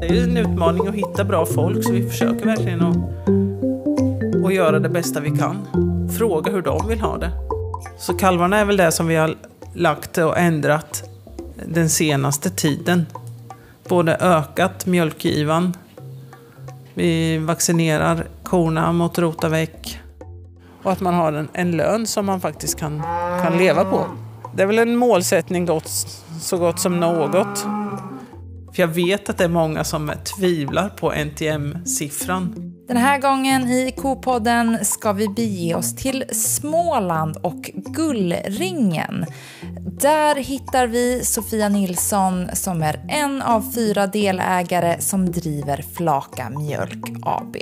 Det är en utmaning att hitta bra folk så vi försöker verkligen att, att göra det bästa vi kan. Fråga hur de vill ha det. Så kalvarna är väl det som vi har lagt och ändrat den senaste tiden. Både ökat mjölkgivan, vi vaccinerar korna mot rotaväck och att man har en, en lön som man faktiskt kan, kan leva på. Det är väl en målsättning gott, så gott som något. För jag vet att det är många som tvivlar på NTM-siffran. Den här gången i Kopodden ska vi bege oss till Småland och Gullringen. Där hittar vi Sofia Nilsson som är en av fyra delägare som driver Flaka Mjölk AB.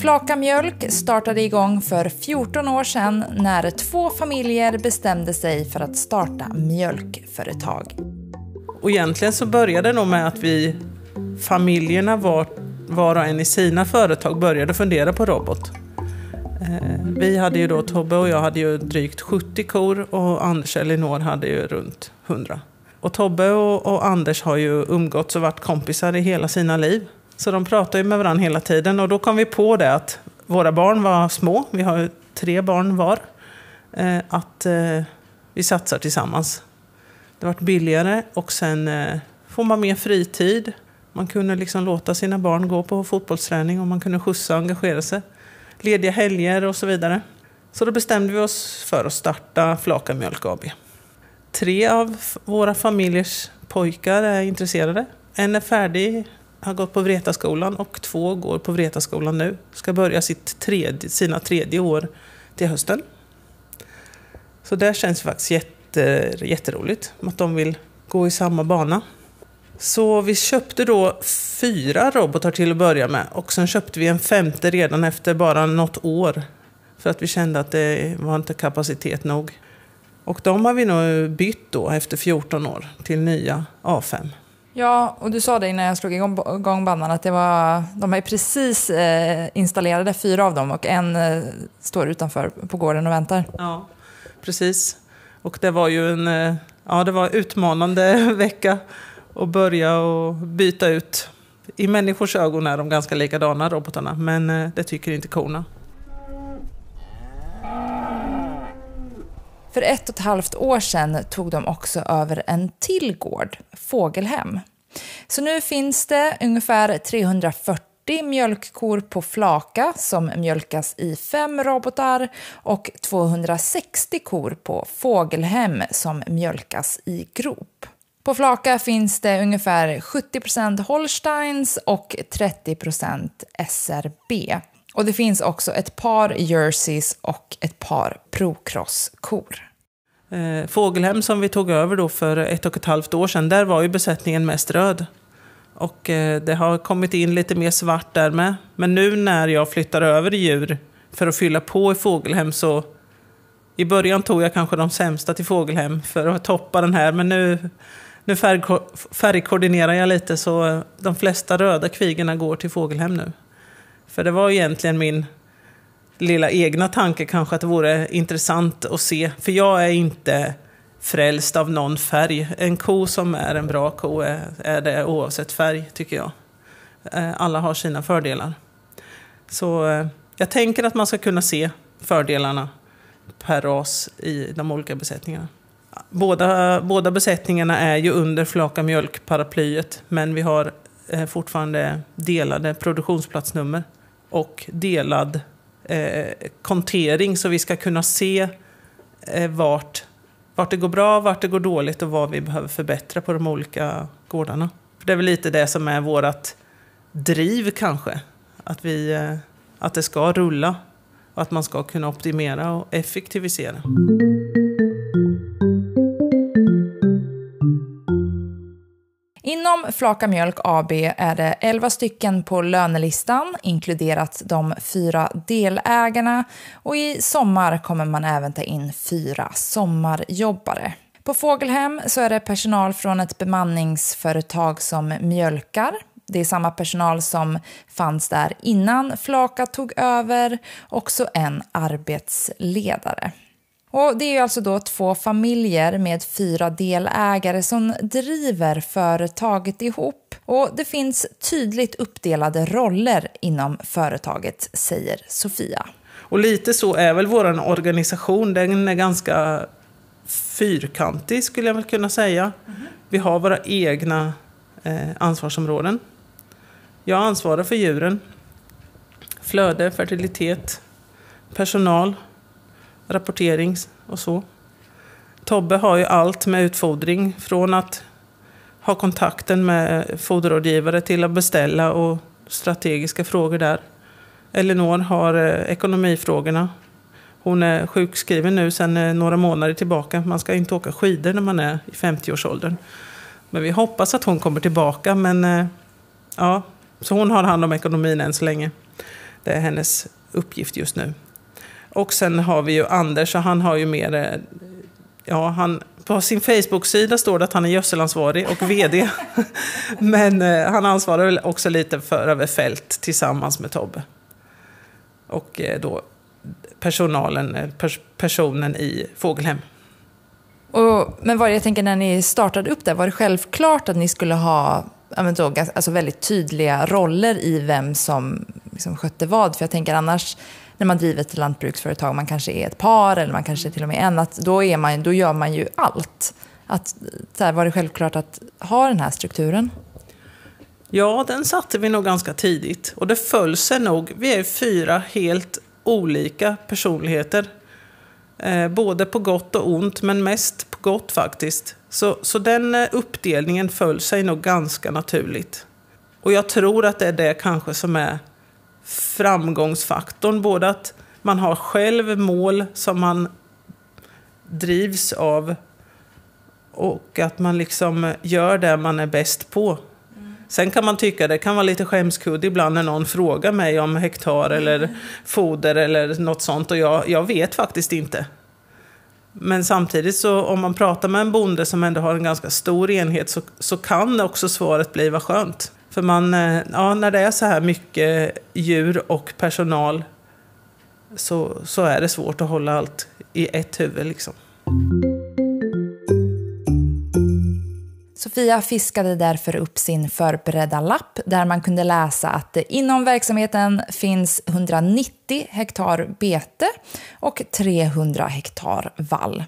Flaka Mjölk startade igång för 14 år sedan när två familjer bestämde sig för att starta mjölkföretag. Och egentligen så började det nog med att vi, familjerna var, var och en i sina företag, började fundera på robot. Eh, vi hade ju då, Tobbe och jag hade ju drygt 70 kor och Anders och Elinor hade ju runt 100. Och Tobbe och, och Anders har ju umgåtts och varit kompisar i hela sina liv. Så de pratar ju med varandra hela tiden och då kom vi på det att våra barn var små, vi har ju tre barn var, eh, att eh, vi satsar tillsammans. Det vart billigare och sen eh, får man mer fritid. Man kunde liksom låta sina barn gå på fotbollsträning och man kunde skjutsa och engagera sig. Lediga helger och så vidare. Så då bestämde vi oss för att starta Flaka Mjölk AB. Tre av våra familjers pojkar är intresserade. En är färdig, har gått på Vretaskolan och två går på Vretaskolan nu. Ska börja sitt tredje, sina tredje år till hösten. Så det känns faktiskt jätte, jätteroligt att de vill gå i samma bana. Så vi köpte då fyra robotar till att börja med och sen köpte vi en femte redan efter bara något år. För att vi kände att det var inte kapacitet nog. Och de har vi nog bytt då efter 14 år till nya A5. Ja, och du sa det innan jag slog igång bandan att det var, de är precis eh, installerade, fyra av dem, och en eh, står utanför på gården och väntar. Ja, precis. Och det var ju en eh, ja, det var utmanande vecka att börja och byta ut. I människors ögon är de ganska likadana, robotarna, men eh, det tycker inte korna. För ett och ett halvt år sedan tog de också över en till gård, Fågelhem. Så nu finns det ungefär 340 mjölkkor på flaka som mjölkas i fem robotar och 260 kor på fågelhem som mjölkas i grop. På flaka finns det ungefär 70% Holsteins och 30% SRB. Och det finns också ett par jerseys och ett par procrosskor. Eh, fågelhem som vi tog över då för ett och ett halvt år sedan, där var ju besättningen mest röd. Och eh, det har kommit in lite mer svart där med. Men nu när jag flyttar över djur för att fylla på i Fågelhem så... I början tog jag kanske de sämsta till Fågelhem för att toppa den här, men nu, nu färgkoordinerar jag lite så de flesta röda kvigorna går till Fågelhem nu. För det var egentligen min lilla egna tanke kanske att det vore intressant att se. För jag är inte frälst av någon färg. En ko som är en bra ko är, är det oavsett färg, tycker jag. Eh, alla har sina fördelar. Så eh, jag tänker att man ska kunna se fördelarna per ras i de olika besättningarna. Båda, båda besättningarna är ju under Flaka mjölk-paraplyet, men vi har eh, fortfarande delade produktionsplatsnummer och delad eh, kontering så vi ska kunna se eh, vart, vart det går bra, vart det går dåligt och vad vi behöver förbättra på de olika gårdarna. För det är väl lite det som är vårt driv kanske. Att, vi, eh, att det ska rulla och att man ska kunna optimera och effektivisera. Inom Flaka Mjölk AB är det 11 stycken på lönelistan, inkluderat de fyra delägarna. Och i sommar kommer man även ta in fyra sommarjobbare. På Fågelhem så är det personal från ett bemanningsföretag som mjölkar. Det är samma personal som fanns där innan Flaka tog över, också en arbetsledare. Och Det är alltså då två familjer med fyra delägare som driver företaget ihop. Och det finns tydligt uppdelade roller inom företaget, säger Sofia. Och lite så är väl vår organisation. Den är ganska fyrkantig skulle jag väl kunna säga. Mm. Vi har våra egna eh, ansvarsområden. Jag ansvarar för djuren. Flöde, fertilitet, personal, rapportering och så. Tobbe har ju allt med utfodring. Från att ha kontakten med foderrådgivare till att beställa och strategiska frågor där. Elinor har eh, ekonomifrågorna. Hon är sjukskriven nu sedan eh, några månader tillbaka. Man ska inte åka skidor när man är i 50-årsåldern. Men vi hoppas att hon kommer tillbaka. Men eh, ja, så hon har hand om ekonomin än så länge. Det är hennes uppgift just nu. Och sen har vi ju Anders, och han har ju mer... Eh, ja, han, på sin Facebook-sida står det att han är gödselansvarig och VD. Men eh, han ansvarar väl också lite för över fält tillsammans med Tobbe och eh, då personalen, eh, pers personen i Fågelhem. Och, men vad jag tänker när ni startade upp det, var det självklart att ni skulle ha då, alltså väldigt tydliga roller i vem som liksom skötte vad? För jag tänker annars när man driver ett lantbruksföretag, man kanske är ett par eller man kanske är till och med en, att då, är man, då gör man ju allt. Att, så här, var det självklart att ha den här strukturen? Ja, den satte vi nog ganska tidigt. Och det föll sig nog. Vi är fyra helt olika personligheter. Eh, både på gott och ont, men mest på gott faktiskt. Så, så den eh, uppdelningen föll sig nog ganska naturligt. Och jag tror att det är det kanske som är framgångsfaktorn. Både att man har själv mål som man drivs av och att man liksom gör det man är bäst på. Sen kan man tycka det kan vara lite skämskudd ibland när någon frågar mig om hektar eller foder eller något sånt och jag, jag vet faktiskt inte. Men samtidigt så om man pratar med en bonde som ändå har en ganska stor enhet så, så kan också svaret bli vad skönt. För man, eh, ja, när det är så här mycket djur och personal så, så är det svårt att hålla allt i ett huvud liksom. Sofia fiskade därför upp sin förberedda lapp där man kunde läsa att inom verksamheten finns 190 hektar bete och 300 hektar vall.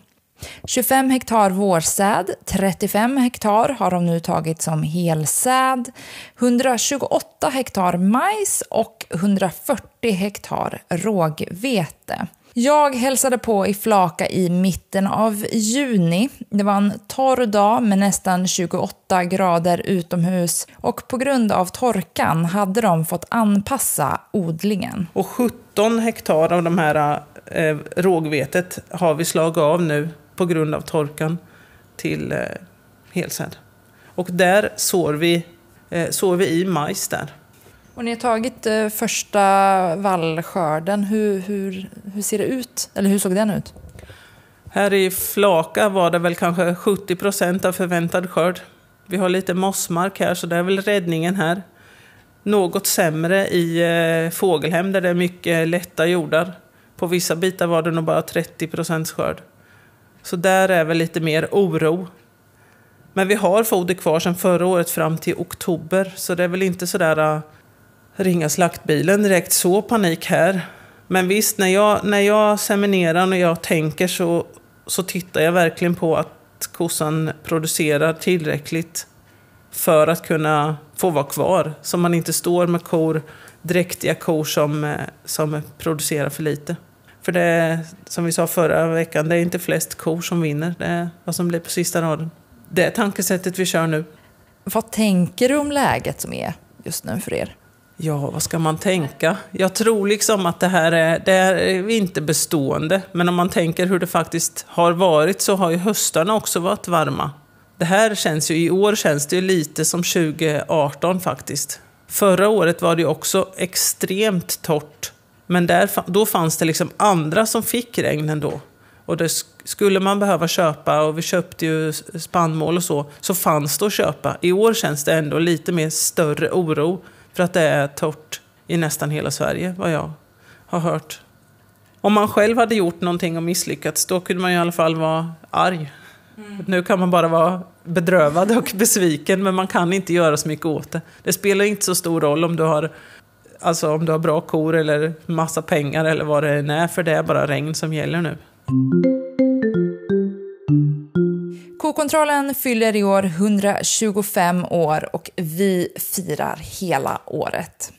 25 hektar vårsäd, 35 hektar har de nu tagit som helsäd, 128 hektar majs och 140 hektar rågvete. Jag hälsade på i Flaka i mitten av juni. Det var en torr dag med nästan 28 grader utomhus och på grund av torkan hade de fått anpassa odlingen. Och 17 hektar av de här eh, rågvetet har vi slagit av nu på grund av torkan till eh, helsäd. Och där sår vi, eh, sår vi i majs där. Och ni har tagit eh, första vallskörden. Hur, hur, hur ser det ut? Eller hur såg den ut? Här i Flaka var det väl kanske 70 procent av förväntad skörd. Vi har lite mossmark här, så det är väl räddningen här. Något sämre i eh, Fågelhem där det är mycket lätta jordar. På vissa bitar var det nog bara 30 procents skörd. Så där är väl lite mer oro. Men vi har foder kvar sedan förra året fram till oktober, så det är väl inte sådär eh, äh, ringa slaktbilen direkt så panik här. Men visst, när jag, när jag seminerar och jag tänker så, så tittar jag verkligen på att kossan producerar tillräckligt för att kunna få vara kvar. Så man inte står med kor, dräktiga kor som, äh, som producerar för lite. För det är, som vi sa förra veckan, det är inte flest kor som vinner. Det är vad som blir på sista raden. Det är tankesättet vi kör nu. Vad tänker du om läget som är just nu för er? Ja, vad ska man tänka? Jag tror liksom att det här är, det är inte bestående. Men om man tänker hur det faktiskt har varit så har ju höstarna också varit varma. Det här känns ju, i år känns det ju lite som 2018 faktiskt. Förra året var det ju också extremt torrt. Men där, då fanns det liksom andra som fick regn ändå. Och det skulle man behöva köpa, och vi köpte ju spannmål och så, så fanns det att köpa. I år känns det ändå lite mer större oro för att det är torrt i nästan hela Sverige, vad jag har hört. Om man själv hade gjort någonting och misslyckats, då kunde man i alla fall vara arg. Mm. Nu kan man bara vara bedrövad och besviken men man kan inte göra så mycket åt det. Det spelar inte så stor roll om du har, alltså om du har bra kor eller massa pengar eller vad det än är för det är bara regn som gäller nu. Kokontrollen fyller i år 125 år och vi firar hela året.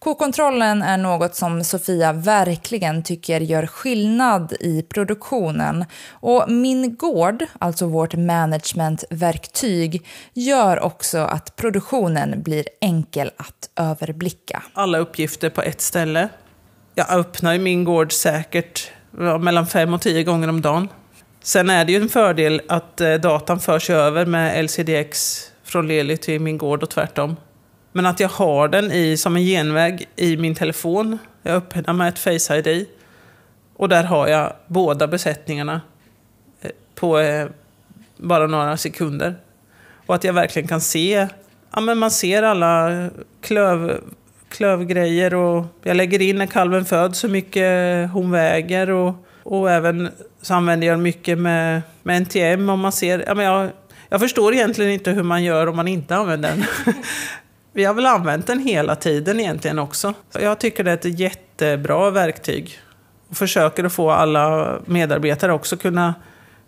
Kokontrollen är något som Sofia verkligen tycker gör skillnad i produktionen och Min Gård, alltså vårt managementverktyg, gör också att produktionen blir enkel att överblicka. Alla uppgifter på ett ställe. Jag öppnar Min Gård säkert mellan fem och tio gånger om dagen. Sen är det ju en fördel att eh, datan förs över med LCDX från Leli till Min Gård och tvärtom. Men att jag har den i, som en genväg i min telefon. Jag öppnar med ett Face ID. Och där har jag båda besättningarna eh, på eh, bara några sekunder. Och att jag verkligen kan se, ja men man ser alla klöv, klövgrejer och jag lägger in när kalven föds hur mycket hon väger och, och även så använder jag mycket med, med NTM om man ser, ja men jag, jag förstår egentligen inte hur man gör om man inte använder den. Vi har väl använt den hela tiden egentligen också. Jag tycker det är ett jättebra verktyg. Och försöker att få alla medarbetare också kunna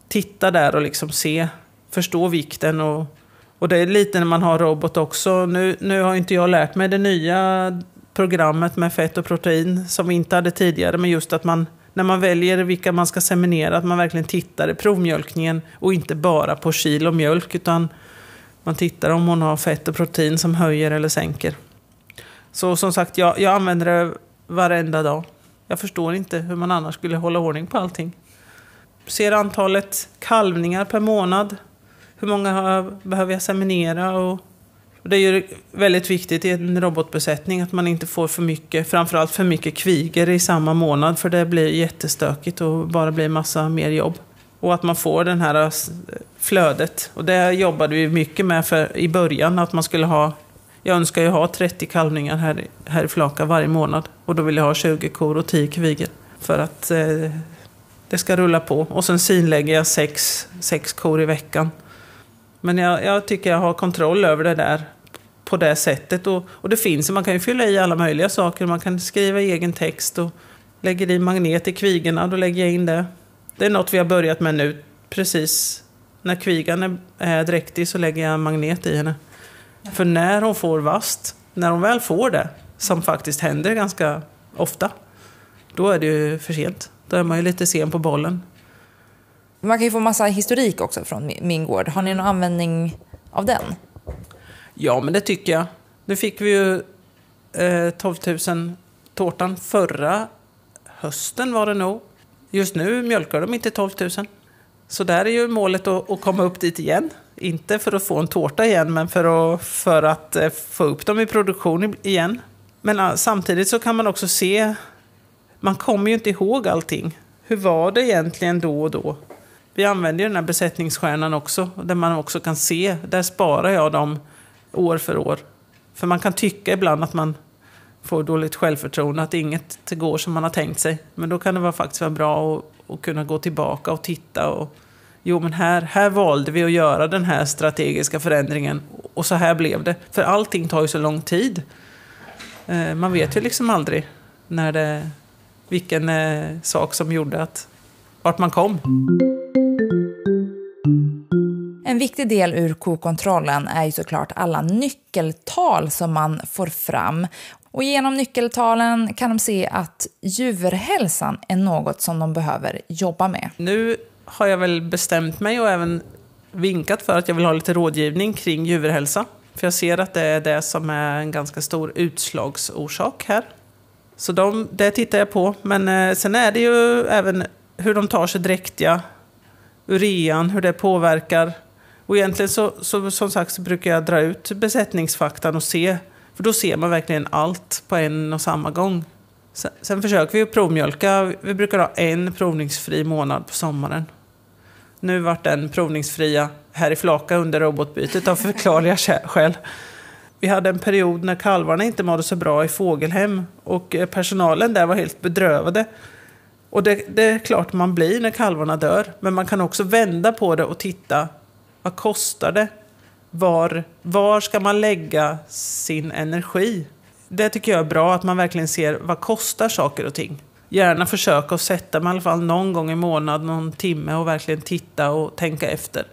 titta där och liksom se, förstå vikten. Och, och det är lite när man har robot också. Nu, nu har inte jag lärt mig det nya programmet med fett och protein som vi inte hade tidigare. Men just att man, när man väljer vilka man ska seminera, att man verkligen tittar i provmjölkningen och inte bara på kilo mjölk. utan man tittar om hon har fett och protein som höjer eller sänker. Så som sagt, jag, jag använder det varenda dag. Jag förstår inte hur man annars skulle hålla ordning på allting. Ser antalet kalvningar per månad. Hur många behöver jag seminera? Och det är ju väldigt viktigt i en robotbesättning att man inte får för mycket, framförallt för mycket kviger i samma månad. För det blir jättestökigt och bara blir massa mer jobb. Och att man får det här eh, flödet. Och det jobbade vi mycket med för, i början, att man skulle ha jag önskar ju ha 30 kalvningar här, här i Flaka varje månad. Och då vill jag ha 20 kor och 10 kvigor. För att eh, det ska rulla på. Och sen sinlägger jag 6, 6 kor i veckan. Men jag, jag, tycker jag har kontroll över det där på det sättet. Och, och det finns, man kan ju fylla i alla möjliga saker. Man kan skriva egen text och lägger i magnet i kvigorna, då lägger jag in det. Det är något vi har börjat med nu. Precis när kvigan är dräktig så lägger jag magnet i henne. För när hon får vast, när hon väl får det, som faktiskt händer ganska ofta, då är det ju för sent. Då är man ju lite sen på bollen. Man kan ju få massa historik också från min gård. Har ni någon användning av den? Ja, men det tycker jag. Nu fick vi ju eh, 12 000 tårtan förra hösten var det nog. Just nu mjölkar de inte 12 000. Så där är ju målet att, att komma upp dit igen. Inte för att få en tårta igen, men för att, för att eh, få upp dem i produktion igen. Men ah, samtidigt så kan man också se, man kommer ju inte ihåg allting. Hur var det egentligen då och då? Vi använder ju den här besättningsstjärnan också, där man också kan se, där sparar jag dem år för år. För man kan tycka ibland att man får dåligt självförtroende, att inget går som man har tänkt sig. Men då kan det vara faktiskt vara bra att, kunna gå tillbaka och titta. Och, jo, men här, här valde vi att göra den här strategiska förändringen och så här blev det. För allting tar ju så lång tid. Eh, man vet ju liksom aldrig när det, vilken eh, sak som gjorde att, vart man kom. En viktig del ur kokontrollen är ju såklart alla nyckeltal som man får fram. Och genom nyckeltalen kan de se att djurhälsan är något som de behöver jobba med. Nu har jag väl bestämt mig och även vinkat för att jag vill ha lite rådgivning kring djurhälsa. För jag ser att det är det som är en ganska stor utslagsorsak här. Så de, det tittar jag på. Men eh, sen är det ju även hur de tar sig dräktiga, urean, hur det påverkar. Och egentligen så, så som sagt så brukar jag dra ut besättningsfaktan och se för då ser man verkligen allt på en och samma gång. Sen, sen försöker vi provmjölka. Vi brukar ha en provningsfri månad på sommaren. Nu vart den provningsfria här i Flaka under robotbytet av förklarliga skäl. Vi hade en period när kalvarna inte mådde så bra i fågelhem och eh, personalen där var helt bedrövade. Och det, det är klart man blir när kalvarna dör. Men man kan också vända på det och titta. Vad kostar det? Var, var ska man lägga sin energi? Det tycker jag är bra, att man verkligen ser vad kostar saker och ting. Gärna försöka att sätta mig i alla fall någon gång i månaden, någon timme och verkligen titta och tänka efter.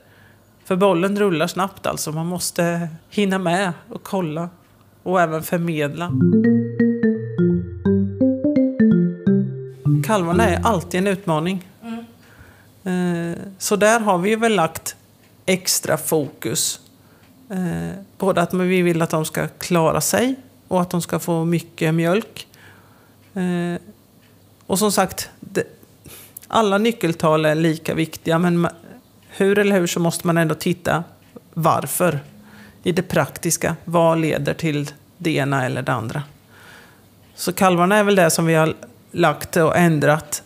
För bollen rullar snabbt alltså, man måste hinna med och kolla och även förmedla. Kalvarna är alltid en utmaning. Mm. Så där har vi väl lagt extra fokus. Eh, både att vi vill att de ska klara sig och att de ska få mycket mjölk. Eh, och som sagt, alla nyckeltal är lika viktiga men hur eller hur så måste man ändå titta varför i det praktiska. Vad leder till det ena eller det andra? Så kalvarna är väl det som vi har lagt och ändrat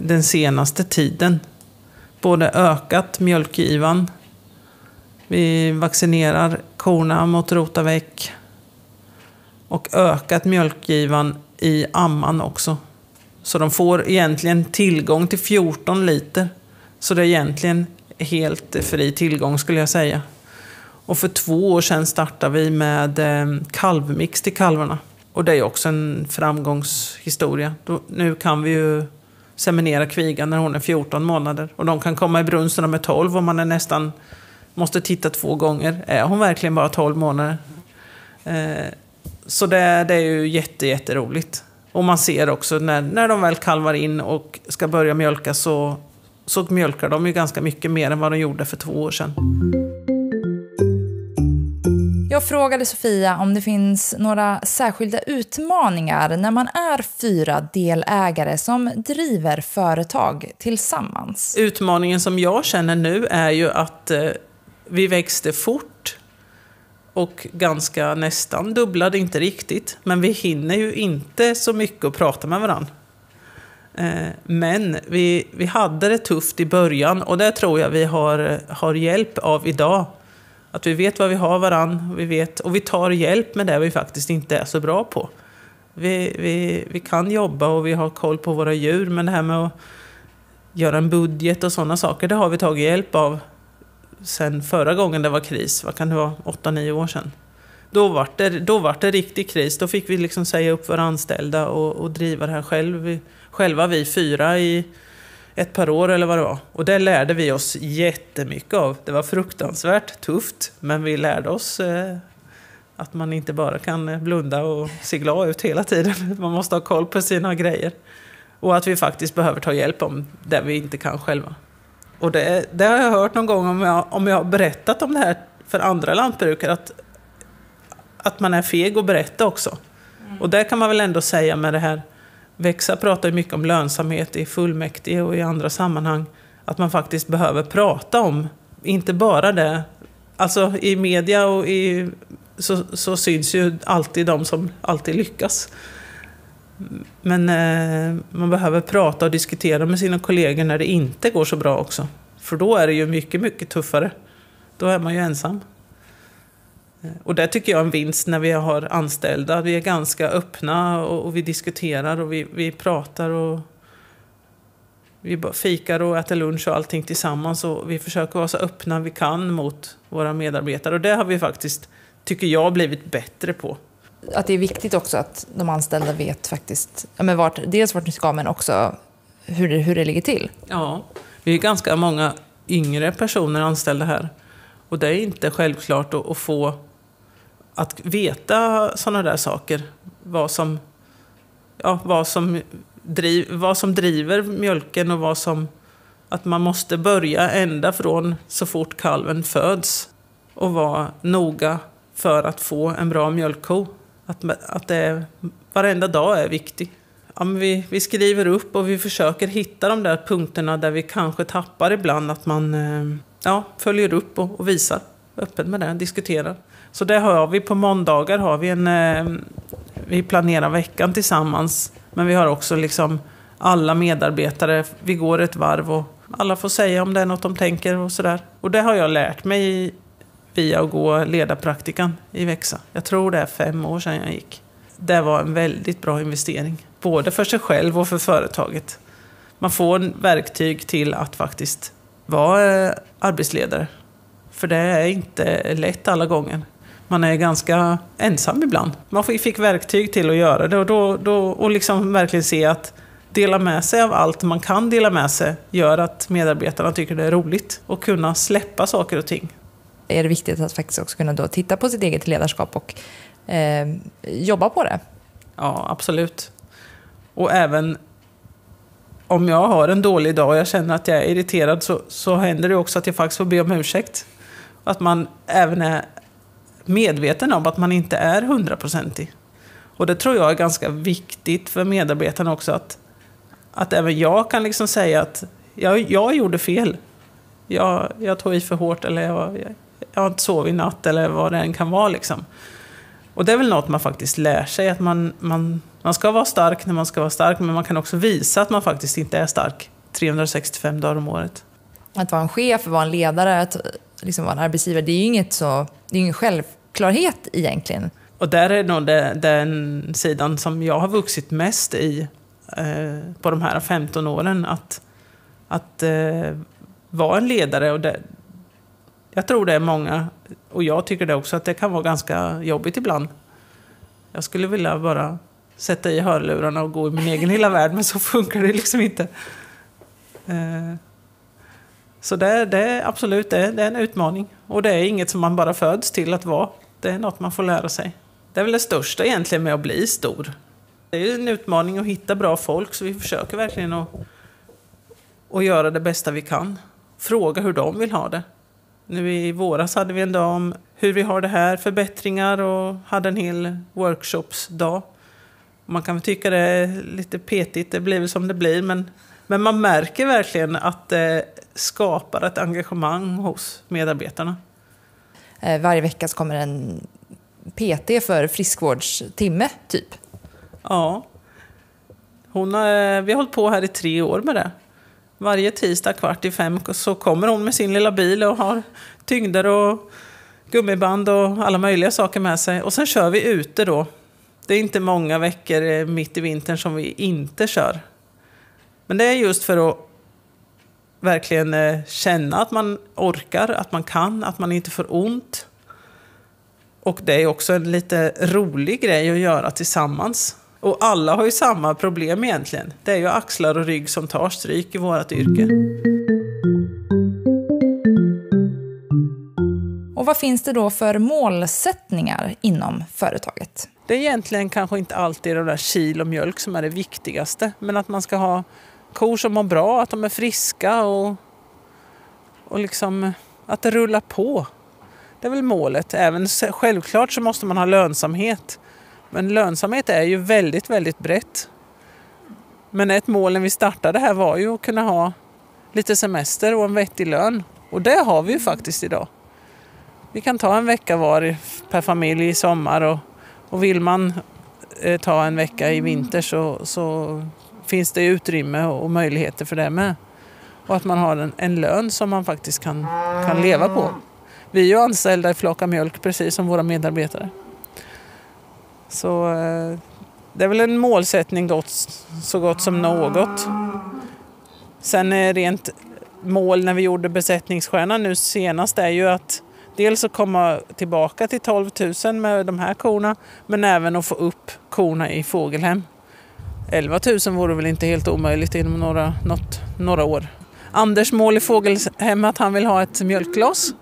den senaste tiden. Både ökat mjölkgivan, vi vaccinerar korna mot rotaväck och ökat mjölkgivan i amman också. Så de får egentligen tillgång till 14 liter. Så det är egentligen helt fri tillgång skulle jag säga. Och för två år sedan startade vi med eh, kalvmix till kalvarna. Och det är också en framgångshistoria. nu kan vi ju seminera kvigan när hon är 14 månader. Och de kan komma i brunst när de är 12 och man är nästan måste titta två gånger. Är hon verkligen bara 12 månader? Eh, så det, det är ju jätte, jätteroligt. Och man ser också när, när de väl kalvar in och ska börja mjölka så, så mjölkar de ju ganska mycket mer än vad de gjorde för två år sedan. Jag frågade Sofia om det finns några särskilda utmaningar när man är fyra delägare som driver företag tillsammans. Utmaningen som jag känner nu är ju att eh, vi växte fort och ganska nästan dubblade, inte riktigt. Men vi hinner ju inte så mycket att prata med varandra. Eh, men vi, vi hade det tufft i början och det tror jag vi har, har hjälp av idag. Att vi vet vad vi har varann, vi vet, och vi tar hjälp med det vi faktiskt inte är så bra på. Vi, vi, vi kan jobba och vi har koll på våra djur, men det här med att göra en budget och sådana saker, det har vi tagit hjälp av sen förra gången det var kris, vad kan det vara, 8-9 år sedan. Då var, det, då var det riktig kris, då fick vi liksom säga upp våra anställda och, och driva det här själv, själva, vi fyra i ett par år eller vad det var. Och det lärde vi oss jättemycket av. Det var fruktansvärt tufft, men vi lärde oss eh, att man inte bara kan eh, blunda och se glad ut hela tiden. Man måste ha koll på sina grejer. Och att vi faktiskt behöver ta hjälp om det vi inte kan själva. Och det, det, har jag hört någon gång om jag, om jag har berättat om det här för andra lantbrukare, att, att man är feg att berätta också. Mm. Och det kan man väl ändå säga med det här, Växa pratar mycket om lönsamhet i fullmäktige och i andra sammanhang, att man faktiskt behöver prata om, inte bara det, alltså i media och i, så, så syns ju alltid de som alltid lyckas. Men eh, man behöver prata och diskutera med sina kollegor när det inte går så bra också. För då är det ju mycket, mycket tuffare. Då är man ju ensam. Eh, och det tycker jag är en vinst när vi har anställda. Vi är ganska öppna och, och vi diskuterar och vi, vi pratar och vi fikar och äter lunch och allting tillsammans. Och vi försöker vara så öppna vi kan mot våra medarbetare. Och det har vi faktiskt, tycker jag, blivit bättre på att det är viktigt också att de anställda vet faktiskt, ja, men vart, dels vart ni ska men också hur det, hur det ligger till. Ja, vi är ganska många yngre personer anställda här. Och det är inte självklart att, att få att veta sådana där saker. Vad som, ja, vad, som driv, vad som driver mjölken och vad som... Att man måste börja ända från så fort kalven föds och vara noga för att få en bra mjölkko. Att, att det, varenda dag är viktig. Ja, vi, vi skriver upp och vi försöker hitta de där punkterna där vi kanske tappar ibland. Att man eh, ja, följer upp och, och visar öppet med det, diskuterar. Så det har vi på måndagar. har Vi en, eh, vi planerar veckan tillsammans. Men vi har också liksom alla medarbetare. Vi går ett varv och alla får säga om det är något de tänker och sådär. Och det har jag lärt mig via att gå ledarpraktikan i Växa. Jag tror det är fem år sedan jag gick. Det var en väldigt bra investering. Både för sig själv och för företaget. man får verktyg till att faktiskt vara eh, arbetsledare. För det är inte lätt alla gånger. Man är ganska ensam ibland. Man fick verktyg till att göra det och, då, då, och liksom verkligen se att dela med sig av allt man kan dela med sig gör att medarbetarna tycker det är roligt och kunna släppa saker och ting. Är det viktigt att faktiskt också kunna då titta på sitt eget ledarskap och eh, jobba på det? Ja, absolut. Och även om jag har en dålig dag och jag känner att jag är irriterad så, så händer det också att jag faktiskt får be om ursäkt. Att man även är medveten om att man inte är hundraprocentig. Och det tror jag är ganska viktigt för medarbetarna också att, att även jag kan liksom säga att jag, jag gjorde fel. Jag, jag tog i för hårt eller jag, jag, jag har inte sovit i natt eller vad det än kan vara. Liksom. Och det är väl något man faktiskt lär sig, att man, man, man ska vara stark när man ska vara stark, men man kan också visa att man faktiskt inte är stark 365 dagar om året. Att vara en chef, vara en ledare, att liksom vara en arbetsgivare, det är ju inget så, det är ingen självklarhet egentligen. Och där är nog det, den sidan som jag har vuxit mest i eh, på de här 15 åren. Att, att eh, vara en ledare. Och det, jag tror det är många, och jag tycker det också, att det kan vara ganska jobbigt ibland. Jag skulle vilja bara sätta i hörlurarna och gå i min egen lilla värld, men så funkar det liksom inte. Eh, så det, det är absolut det, det är en utmaning. Och det är inget som man bara föds till att vara. Det är något man får lära sig. Det är väl det största egentligen med att bli stor. Det är ju en utmaning att hitta bra folk, så vi försöker verkligen att, att göra det bästa vi kan. Fråga hur de vill ha det. Nu i våras hade vi en dag om hur vi har det här, förbättringar och hade en hel workshopsdag. Man kan väl tycka det är lite petigt, det blir väl som det blir, men, men man märker verkligen att det skapar ett engagemang hos medarbetarna. Eh, varje vecka så kommer en PT för friskvårdstimme, typ. Ja. Hon har, vi har hållit på här i tre år med det. Varje tisdag kvart i fem så kommer hon med sin lilla bil och har tyngder och gummiband och alla möjliga saker med sig. Och sen kör vi ute då. Det är inte många veckor eh, mitt i vintern som vi inte kör. Men det är just för att verkligen eh, känna att man orkar, att man kan, att man inte får ont. Och det är också en lite rolig grej att göra tillsammans. Och alla har ju samma problem egentligen. Det är ju axlar och rygg som tar stryk i vårt yrke. Och vad finns det då för målsättningar inom företaget? Det är egentligen kanske inte alltid det där kilo mjölk som är det viktigaste. Men att man ska ha kor som mår bra, att de är friska och, och liksom att det rullar på. Det är väl målet. Även självklart så måste man ha lönsamhet. Men lönsamhet är ju väldigt, väldigt brett. Men ett mål när vi startade här var ju att kunna ha lite semester och en vettig lön. Och det har vi ju faktiskt idag. Vi kan ta en vecka var per familj i sommar och, och vill man eh, ta en vecka i vinter så, så finns det utrymme och möjligheter för det med. Och att man har en, en lön som man faktiskt kan, kan leva på. Vi är ju anställda i Flaka Mjölk precis som våra medarbetare. Så eh, det är väl en målsättning gott, så gott som något. Sen är rent mål när vi gjorde besättningsstjärnan nu senast är ju att dels att komma tillbaka till 12 000 med de här korna men även att få upp korna i fågelhem. 11 000 vore väl inte helt omöjligt inom några, något, några år. Anders mål i fågelhem är att han vill ha ett mjölkglas.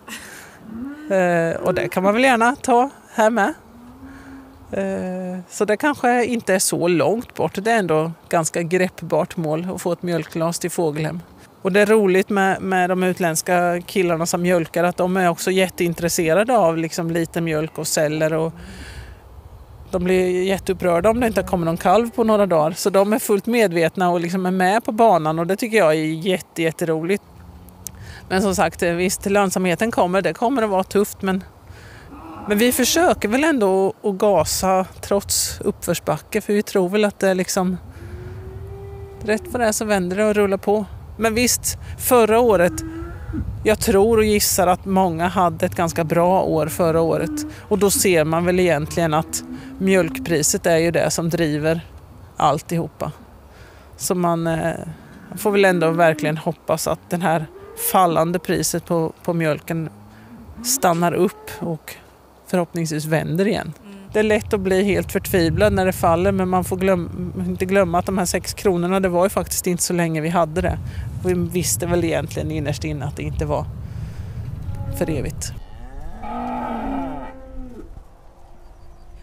Eh, och det kan man väl gärna ta här med. Eh, så det kanske inte är så långt bort. Det är ändå ganska greppbart mål att få ett mjölkglas till fågelhem. Och det är roligt med, med de utländska killarna som mjölkar att de är också jätteintresserade av liksom liten mjölk och celler. Och de blir jätteupprörda om det inte kommer någon kalv på några dagar. Så de är fullt medvetna och liksom är med på banan och det tycker jag är jätte, jätteroligt. Men som sagt, eh, visst lönsamheten kommer. Det kommer att vara tufft men men vi försöker väl ändå att gasa trots uppförsbacke för vi tror väl att det är liksom rätt vad det är så vänder det och rullar på. Men visst, förra året, jag tror och gissar att många hade ett ganska bra år förra året och då ser man väl egentligen att mjölkpriset är ju det som driver alltihopa. Så man, eh, får väl ändå verkligen hoppas att det här fallande priset på, på mjölken stannar upp och förhoppningsvis vänder igen. Det är lätt att bli helt förtvivlad när det faller men man får glöm, inte glömma att de här sex kronorna det var ju faktiskt inte så länge vi hade det. Och vi visste väl egentligen innerst inne att det inte var för evigt.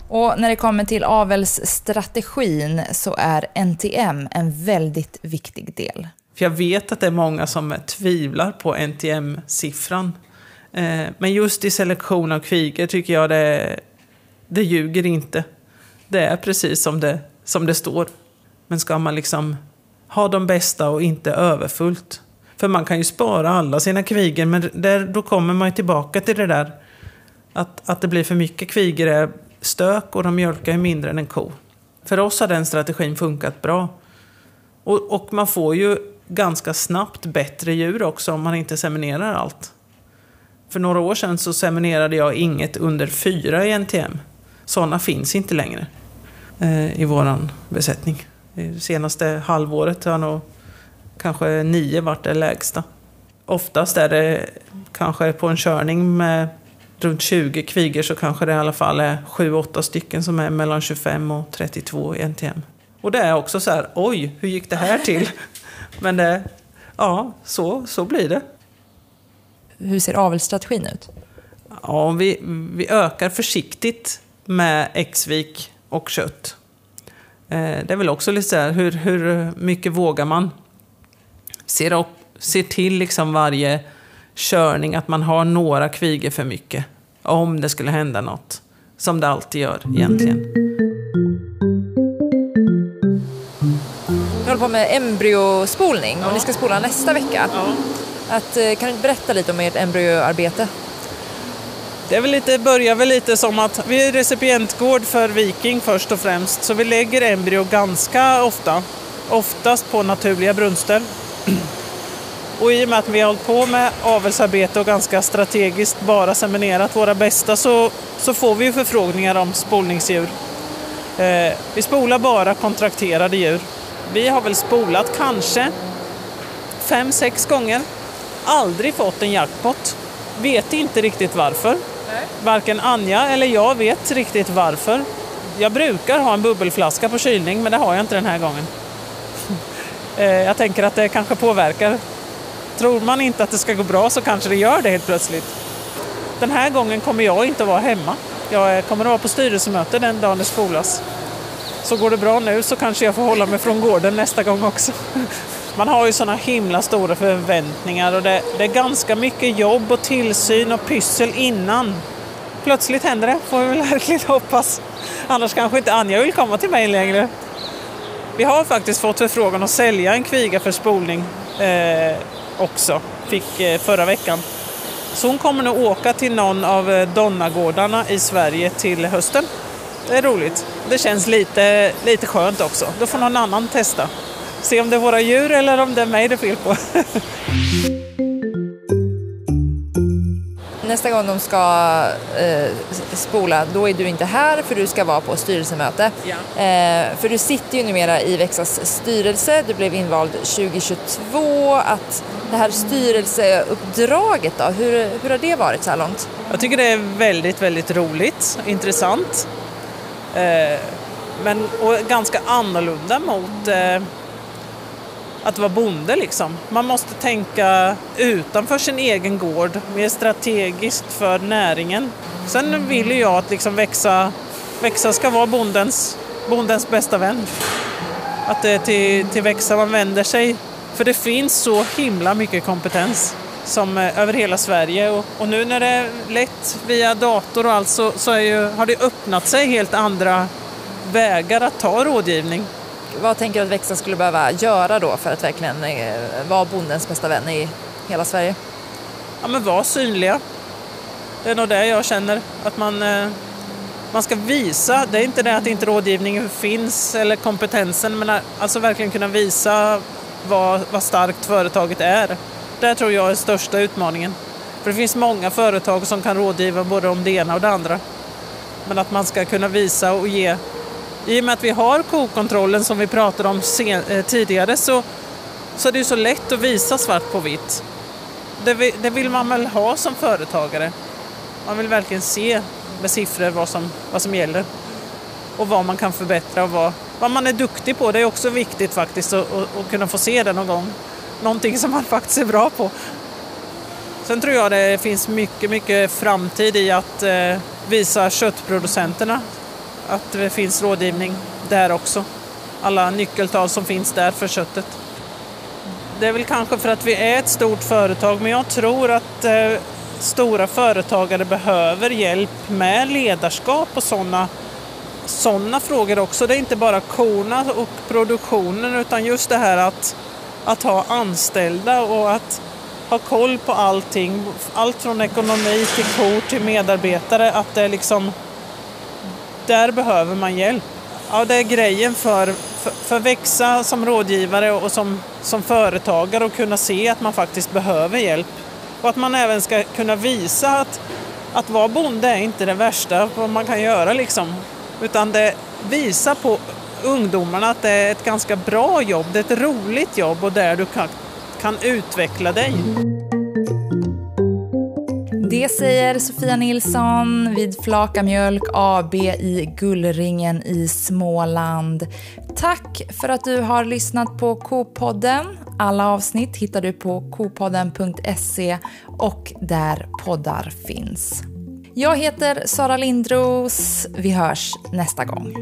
Och när det kommer till avelsstrategin så är NTM en väldigt viktig del. För jag vet att det är många som tvivlar på NTM-siffran. Eh, men just i selektion av kvigor tycker jag det, det ljuger inte. Det är precis som det, som det står. Men ska man liksom ha de bästa och inte överfullt. För man kan ju spara alla sina kvigor, men där, då kommer man ju tillbaka till det där att, att det blir för mycket kvigor är stök och de mjölkar ju mindre än en ko. För oss har den strategin funkat bra. Och, och man får ju ganska snabbt bättre djur också om man inte seminerar allt. För några år sedan så seminerade jag inget under fyra i NTM. Sådana finns inte längre eh, i våran besättning. Det senaste halvåret har nog kanske nio varit det lägsta. Oftast är det kanske på en körning med runt 20 kvigor så kanske det i alla fall är 7-8 stycken som är mellan 25 och 32 i NTM. Och det är också så här, oj, hur gick det här till? Men det, ja, så, så blir det. Hur ser avelsstrategin ut? Ja, vi, vi ökar försiktigt med Exvik och kött. Eh, det är väl också lite så här, hur, hur mycket vågar man? Ser, ser till liksom varje körning att man har några kvigor för mycket. Om det skulle hända något. Som det alltid gör egentligen. Vi håller på med embryospolning och ni ska spola nästa vecka. Ja. Att, eh, kan du inte berätta lite om ert embryoarbete? Det är väl lite, börjar väl lite som att vi är recipientgård för Viking först och främst. Så vi lägger embryo ganska ofta. Oftast på naturliga brunster. Och i och med att vi har hållit på med avelsarbete och ganska strategiskt bara seminerat våra bästa så, så får vi ju förfrågningar om spolningsdjur. Eh, vi spolar bara kontrakterade djur. Vi har väl spolat kanske fem, sex gånger. Aldrig fått en jackpot. Vet inte riktigt varför. Nej. Varken Anja eller jag vet riktigt varför. Jag brukar ha en bubbelflaska på kylning men det har jag inte den här gången. Eh, jag tänker att det kanske påverkar Tror man inte att det ska gå bra så kanske det gör det helt plötsligt. Den här gången kommer jag inte att vara hemma. Jag kommer att vara på styrelsemöte den dagen det spolas. Så går det bra nu så kanske jag får hålla mig från gården nästa gång också. Man har ju sådana himla stora förväntningar och det, det, är ganska mycket jobb och tillsyn och pyssel innan. Plötsligt händer det, får vi väl verkligen hoppas. Annars kanske inte Anja vill komma till mig längre. Vi har faktiskt fått förfrågan att sälja en kviga för spolning. Eh, också. Fick eh, förra veckan. Så hon kommer nog åka till någon av eh, Donnagårdarna i Sverige till hösten. Det är roligt. Det känns lite, lite skönt också. Då får någon annan testa. Se om det är våra djur eller om det är mig det är fel på. nästa gång de ska eh, spola, då är du inte här för du ska vara på styrelsemöte. Ja. Eh, för du sitter ju numera i Växas styrelse, du blev invald 2022. Att det här styrelseuppdraget då, hur, hur har det varit så här långt? Jag tycker det är väldigt, väldigt roligt, intressant. Eh, men och ganska annorlunda mot eh, att vara bonde liksom. Man måste tänka utanför sin egen gård, mer strategiskt för näringen. Sen vill ju jag att liksom växa, växa ska vara bondens, bondens bästa vän. Att det är till, till växa man vänder sig. För det finns så himla mycket kompetens som, eh, över hela Sverige. Och, och, nu när det är lätt via dator och allt så, så ju, har det öppnat sig helt andra vägar att ta rådgivning vad tänker du att växten skulle behöva göra då för att verkligen eh, vara bondens bästa vän i hela Sverige? Ja, men var synliga. Det är nog det jag känner, att man, eh, man ska visa. Det är inte det att inte rådgivningen finns eller kompetensen, men alltså verkligen kunna visa vad, vad starkt företaget är. Det tror jag är största utmaningen. För det finns många företag som kan rådgiva både om det ena och det andra. Men att man ska kunna visa och ge i och med att vi har kokontrollen som vi pratade om sen, eh, tidigare så, så det är så lätt att visa svart på vitt. Det, det vill man väl ha som företagare. Man vill verkligen se med siffror vad som, vad som gäller och vad man kan förbättra och vad, vad man är duktig på. Det är också viktigt faktiskt att, att, att kunna få se det någon gång. Någonting som man faktiskt är bra på. Sen tror jag det finns mycket, mycket framtid i att eh, visa köttproducenterna att det finns rådgivning där också. Alla nyckeltal som finns där för köttet. Det är väl kanske för att vi är ett stort företag men jag tror att eh, stora företagare behöver hjälp med ledarskap och sådana såna frågor också. Det är inte bara korna och produktionen utan just det här att, att ha anställda och att ha koll på allting. Allt från ekonomi till kor till medarbetare. Att det är liksom... Där behöver man hjälp. Ja, det är grejen för, för, för växa som rådgivare och som, som företagare och kunna se att man faktiskt behöver hjälp. Och att man även ska kunna visa att, att vara bonde är inte det värsta vad man kan göra liksom. Utan det visar på ungdomarna att det är ett ganska bra jobb, det är ett roligt jobb och där du kan, kan utveckla dig. Det säger Sofia Nilsson vid Flaka Mjölk AB i Gullringen i Småland. Tack för att du har lyssnat på Kopodden. Alla avsnitt hittar du på kopodden.se och där poddar finns. Jag heter Sara Lindros. Vi hörs nästa gång.